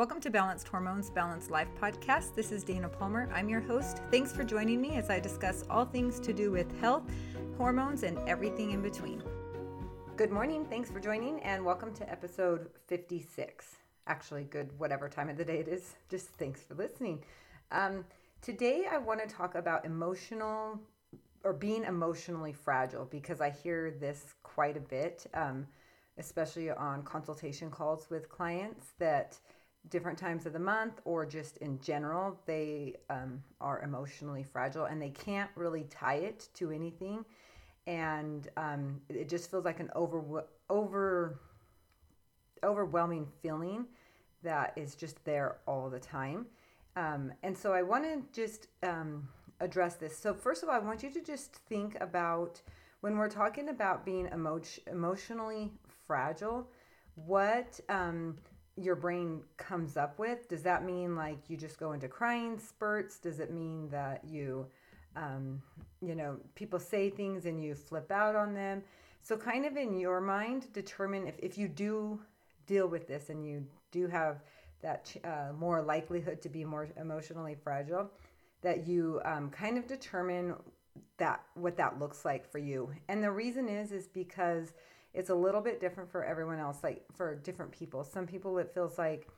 Welcome to Balanced Hormones, Balanced Life podcast. This is Dana Palmer. I'm your host. Thanks for joining me as I discuss all things to do with health, hormones, and everything in between. Good morning. Thanks for joining, and welcome to episode 56. Actually, good whatever time of the day it is. Just thanks for listening. Um, today, I want to talk about emotional or being emotionally fragile because I hear this quite a bit, um, especially on consultation calls with clients that different times of the month or just in general, they um, are emotionally fragile and they can't really tie it to anything. And um, it just feels like an over, over, overwhelming feeling that is just there all the time. Um, and so I want to just um, address this. So, first of all, I want you to just think about when we're talking about being emo- emotionally fragile, what um, your brain comes up with. Does that mean like you just go into crying spurts? Does it mean that you, um, you know, people say things and you flip out on them? So, kind of in your mind, determine if, if you do deal with this and you do have that uh, more likelihood to be more emotionally fragile, that you um, kind of determine that what that looks like for you. And the reason is is because it's a little bit different for everyone else, like for different people. Some people, it feels like,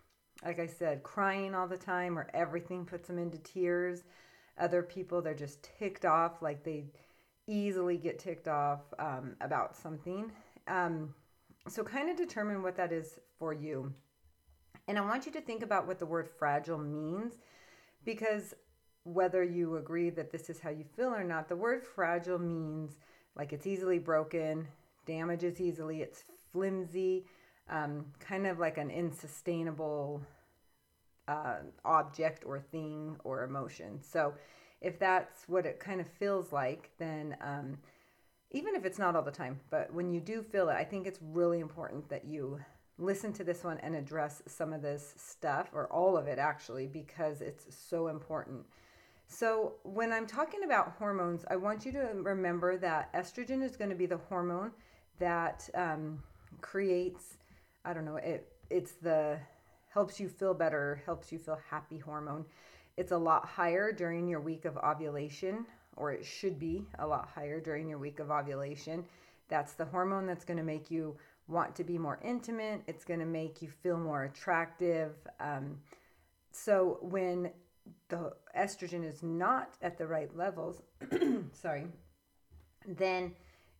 like I said, crying all the time or everything puts them into tears. Other people, they're just ticked off, like they easily get ticked off um, about something. Um, so, kind of determine what that is for you. And I want you to think about what the word fragile means because whether you agree that this is how you feel or not, the word fragile means like it's easily broken, damages easily, it's flimsy, um, kind of like an unsustainable uh, object or thing or emotion. So, if that's what it kind of feels like, then um, even if it's not all the time, but when you do feel it, I think it's really important that you listen to this one and address some of this stuff, or all of it actually, because it's so important. So, when I'm talking about hormones, I want you to remember that estrogen is going to be the hormone that um, creates, I don't know, it, it's the helps you feel better, helps you feel happy hormone. It's a lot higher during your week of ovulation, or it should be a lot higher during your week of ovulation. That's the hormone that's going to make you want to be more intimate. It's going to make you feel more attractive. Um, so when the estrogen is not at the right levels, sorry, then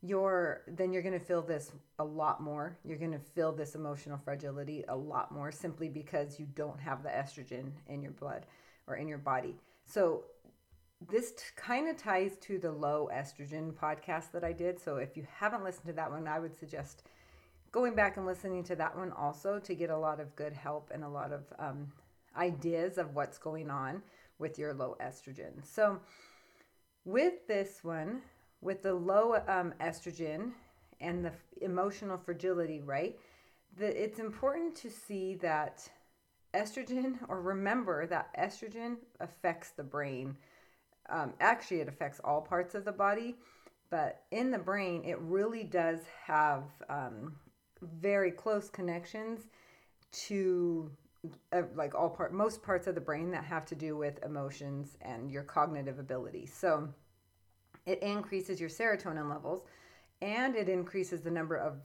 you're then you're going to feel this a lot more. You're going to feel this emotional fragility a lot more simply because you don't have the estrogen in your blood or in your body. So this t- kind of ties to the low estrogen podcast that I did. So if you haven't listened to that one, I would suggest going back and listening to that one also to get a lot of good help and a lot of um, ideas of what's going on with your low estrogen. So with this one, with the low um, estrogen and the emotional fragility, right? The, it's important to see that estrogen, or remember that estrogen affects the brain. Um, actually, it affects all parts of the body, but in the brain, it really does have um, very close connections to uh, like all part most parts of the brain that have to do with emotions and your cognitive ability so it increases your serotonin levels and it increases the number of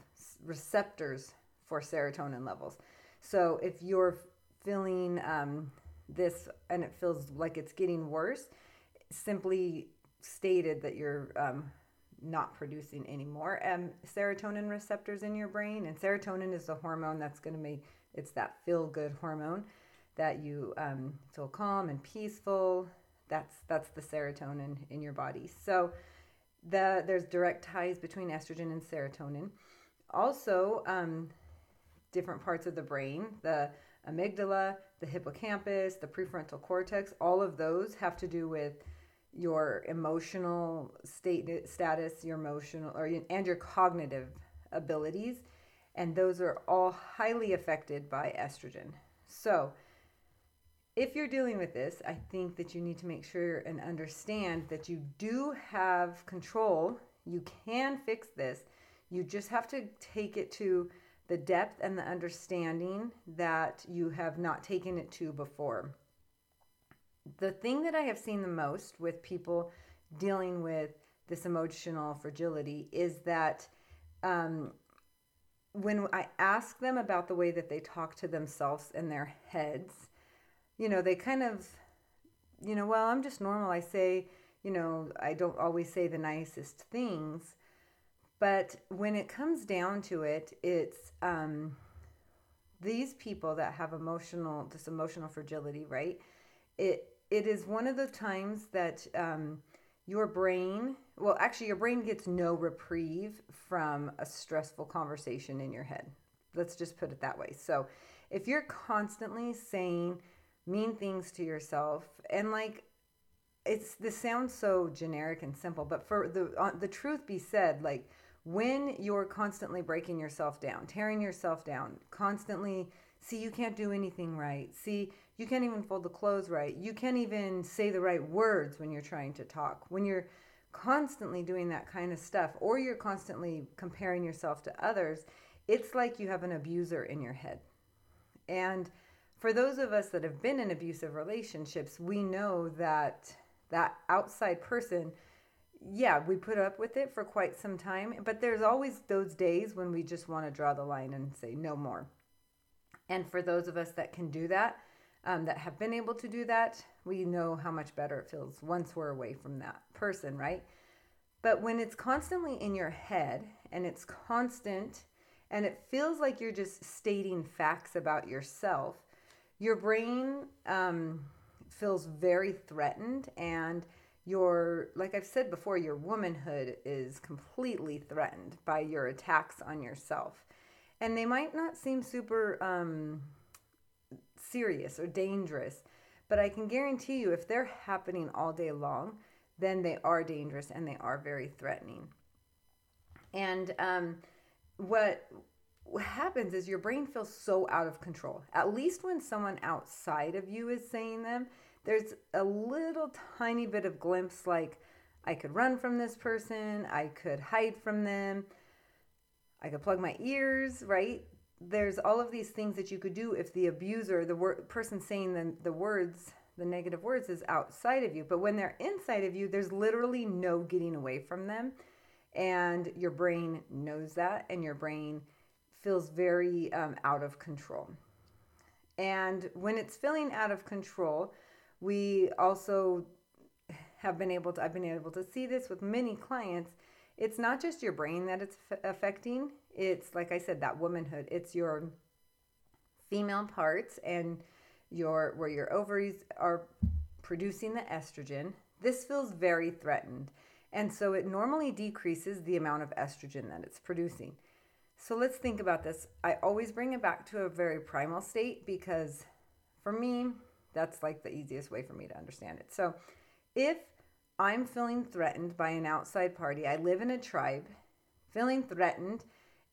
receptors for serotonin levels. So if you're feeling um, this and it feels like it's getting worse, simply stated that you're um, not producing any more um, serotonin receptors in your brain. And serotonin is the hormone that's going to make it's that feel good hormone that you um, feel calm and peaceful, that's that's the serotonin in your body. So the there's direct ties between estrogen and serotonin. Also, um, different parts of the brain, the amygdala, the hippocampus, the prefrontal cortex, all of those have to do with your emotional state status, your emotional or and your cognitive abilities, and those are all highly affected by estrogen. So, if you're dealing with this, I think that you need to make sure and understand that you do have control. You can fix this. You just have to take it to the depth and the understanding that you have not taken it to before. The thing that I have seen the most with people dealing with this emotional fragility is that um, when I ask them about the way that they talk to themselves in their heads, you know, they kind of, you know, well, I'm just normal. I say, you know, I don't always say the nicest things. But when it comes down to it, it's um, these people that have emotional, this emotional fragility, right? It it is one of the times that um, your brain, well, actually, your brain gets no reprieve from a stressful conversation in your head. Let's just put it that way. So, if you're constantly saying mean things to yourself, and like it's this sounds so generic and simple, but for the uh, the truth be said, like when you're constantly breaking yourself down, tearing yourself down, constantly see you can't do anything right. See, you can't even fold the clothes right. You can't even say the right words when you're trying to talk. When you're constantly doing that kind of stuff or you're constantly comparing yourself to others, it's like you have an abuser in your head. And for those of us that have been in abusive relationships, we know that that outside person yeah, we put up with it for quite some time, but there's always those days when we just want to draw the line and say no more. And for those of us that can do that, um, that have been able to do that, we know how much better it feels once we're away from that person, right? But when it's constantly in your head and it's constant and it feels like you're just stating facts about yourself, your brain um, feels very threatened and your like i've said before your womanhood is completely threatened by your attacks on yourself. And they might not seem super um, serious or dangerous but i can guarantee you if they're happening all day long then they are dangerous and they are very threatening. And um, what what happens is your brain feels so out of control at least when someone outside of you is saying them there's a little tiny bit of glimpse like I could run from this person, I could hide from them, I could plug my ears, right? There's all of these things that you could do if the abuser, the wor- person saying the, the words, the negative words, is outside of you. But when they're inside of you, there's literally no getting away from them. And your brain knows that, and your brain feels very um, out of control. And when it's feeling out of control, we also have been able to, I've been able to see this with many clients. It's not just your brain that it's f- affecting. It's, like I said, that womanhood. It's your female parts and your, where your ovaries are producing the estrogen. This feels very threatened. And so it normally decreases the amount of estrogen that it's producing. So let's think about this. I always bring it back to a very primal state because for me, that's like the easiest way for me to understand it. So if I'm feeling threatened by an outside party, I live in a tribe, feeling threatened,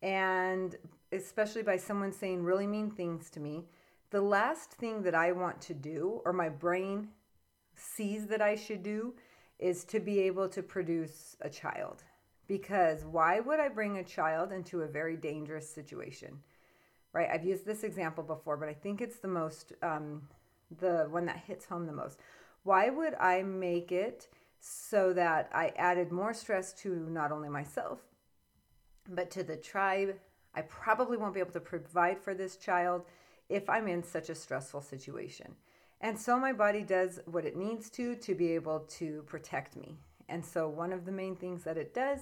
and especially by someone saying really mean things to me, the last thing that I want to do, or my brain sees that I should do, is to be able to produce a child. Because why would I bring a child into a very dangerous situation? Right? I've used this example before, but I think it's the most um, the one that hits home the most. Why would I make it so that I added more stress to not only myself, but to the tribe? I probably won't be able to provide for this child if I'm in such a stressful situation. And so my body does what it needs to to be able to protect me. And so one of the main things that it does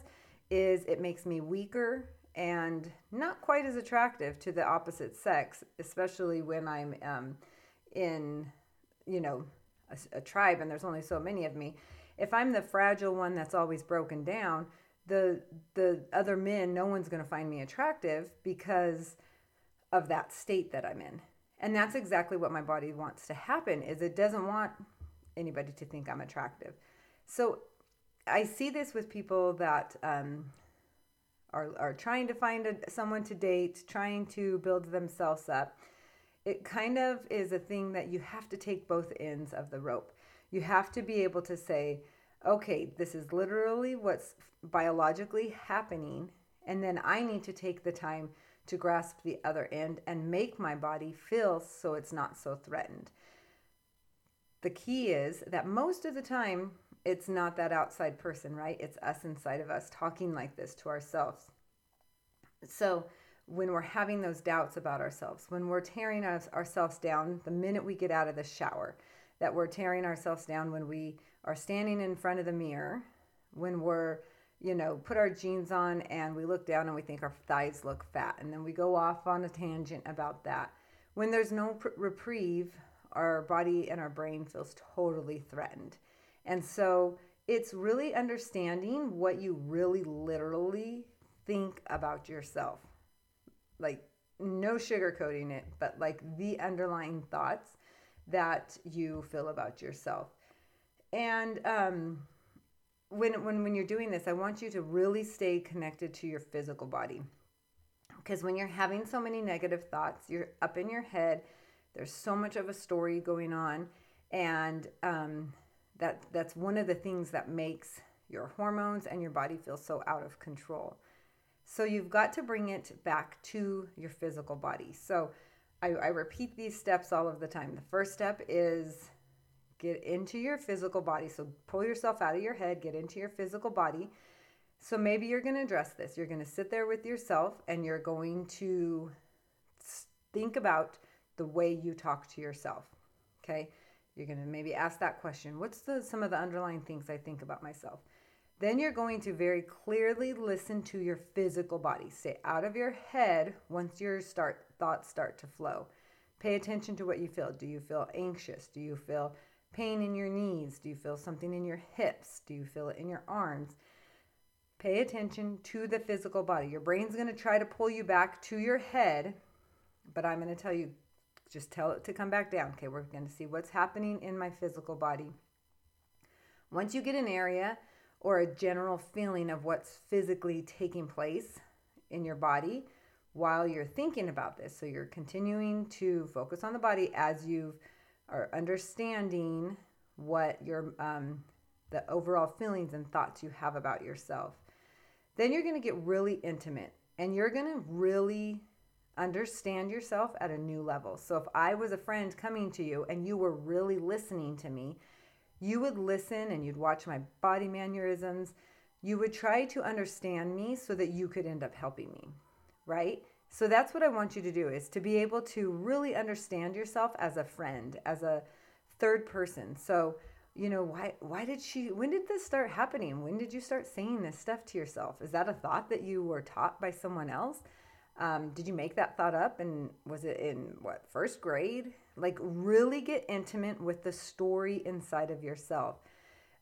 is it makes me weaker and not quite as attractive to the opposite sex, especially when I'm um, in, you know, a, a tribe and there's only so many of me, if I'm the fragile one that's always broken down, the the other men, no one's going to find me attractive because of that state that I'm in. And that's exactly what my body wants to happen is it doesn't want anybody to think I'm attractive. So I see this with people that um, are, are trying to find a, someone to date, trying to build themselves up it kind of is a thing that you have to take both ends of the rope. You have to be able to say, okay, this is literally what's biologically happening. And then I need to take the time to grasp the other end and make my body feel so it's not so threatened. The key is that most of the time, it's not that outside person, right? It's us inside of us talking like this to ourselves. So, when we're having those doubts about ourselves, when we're tearing us, ourselves down the minute we get out of the shower, that we're tearing ourselves down when we are standing in front of the mirror, when we're, you know, put our jeans on and we look down and we think our thighs look fat, and then we go off on a tangent about that. When there's no pr- reprieve, our body and our brain feels totally threatened. And so it's really understanding what you really literally think about yourself. Like, no sugarcoating it, but like the underlying thoughts that you feel about yourself. And um, when, when, when you're doing this, I want you to really stay connected to your physical body. Because when you're having so many negative thoughts, you're up in your head, there's so much of a story going on. And um, that that's one of the things that makes your hormones and your body feel so out of control. So you've got to bring it back to your physical body. So I, I repeat these steps all of the time. The first step is get into your physical body. So pull yourself out of your head, get into your physical body. So maybe you're going to address this. You're going to sit there with yourself and you're going to think about the way you talk to yourself. Okay? You're going to maybe ask that question What's the, some of the underlying things I think about myself? Then you're going to very clearly listen to your physical body. Stay out of your head once your start thoughts start to flow. Pay attention to what you feel. Do you feel anxious? Do you feel pain in your knees? Do you feel something in your hips? Do you feel it in your arms? Pay attention to the physical body. Your brain's going to try to pull you back to your head, but I'm going to tell you just tell it to come back down. Okay, we're going to see what's happening in my physical body. Once you get an area or a general feeling of what's physically taking place in your body while you're thinking about this, so you're continuing to focus on the body as you are understanding what your um, the overall feelings and thoughts you have about yourself. Then you're going to get really intimate and you're going to really understand yourself at a new level. So if I was a friend coming to you and you were really listening to me, you would listen and you'd watch my body mannerisms. You would try to understand me so that you could end up helping me, right? So that's what I want you to do is to be able to really understand yourself as a friend, as a third person. So, you know, why why did she when did this start happening? When did you start saying this stuff to yourself? Is that a thought that you were taught by someone else? Um, did you make that thought up? And was it in what, first grade? Like, really get intimate with the story inside of yourself.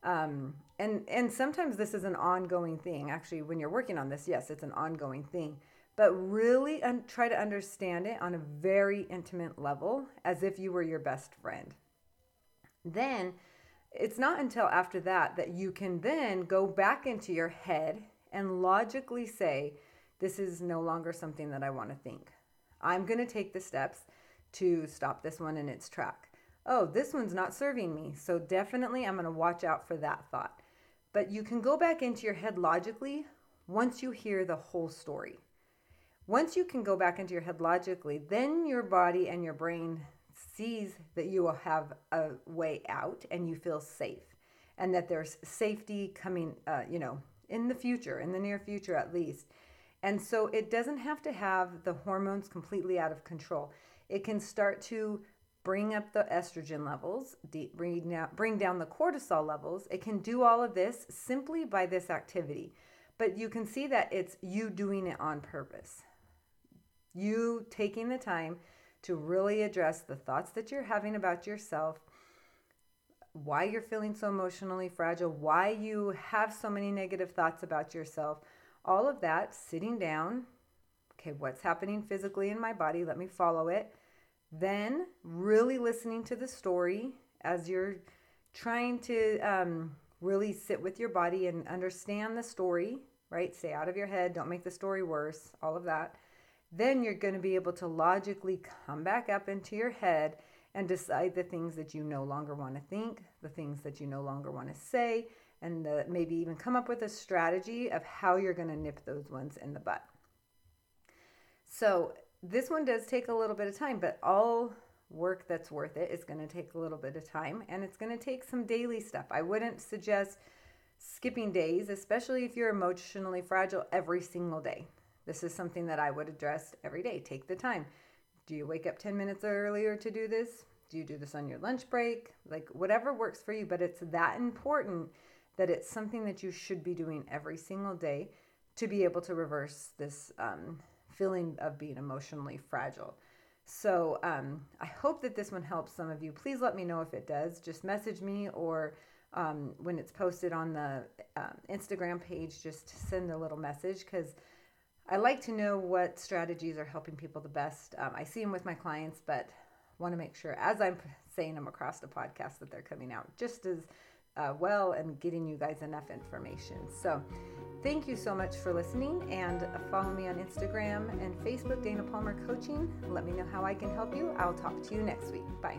Um, and, and sometimes this is an ongoing thing. Actually, when you're working on this, yes, it's an ongoing thing. But really un- try to understand it on a very intimate level as if you were your best friend. Then, it's not until after that that you can then go back into your head and logically say, this is no longer something that I want to think. I'm going to take the steps to stop this one in its track. Oh, this one's not serving me. So definitely I'm going to watch out for that thought. But you can go back into your head logically once you hear the whole story. Once you can go back into your head logically, then your body and your brain sees that you will have a way out and you feel safe and that there's safety coming, uh, you know, in the future, in the near future at least. And so it doesn't have to have the hormones completely out of control. It can start to bring up the estrogen levels, bring down, the cortisol levels. It can do all of this simply by this activity. But you can see that it's you doing it on purpose. You taking the time to really address the thoughts that you're having about yourself, why you're feeling so emotionally fragile, why you have so many negative thoughts about yourself all of that, sitting down. Okay, what's happening physically in my body? Let me follow it. Then, really listening to the story as you're trying to um, really sit with your body and understand the story, right? Stay out of your head, don't make the story worse, all of that. Then you're going to be able to logically come back up into your head and decide the things that you no longer want to think, the things that you no longer want to say, and the, maybe even come up with a strategy of how you're going to nip those ones in the butt. So, this one does take a little bit of time, but all work that's worth it is going to take a little bit of time and it's going to take some daily stuff. I wouldn't suggest skipping days, especially if you're emotionally fragile every single day. This is something that I would address every day. Take the time. Do you wake up 10 minutes earlier to do this? Do you do this on your lunch break? Like whatever works for you, but it's that important that it's something that you should be doing every single day to be able to reverse this um, feeling of being emotionally fragile. So um, I hope that this one helps some of you. Please let me know if it does. Just message me or um, when it's posted on the uh, Instagram page, just send a little message because I like to know what strategies are helping people the best. Um, I see them with my clients, but want to make sure as I'm saying them across the podcast that they're coming out just as uh, well and getting you guys enough information. So, thank you so much for listening and follow me on Instagram and Facebook, Dana Palmer Coaching. Let me know how I can help you. I'll talk to you next week. Bye.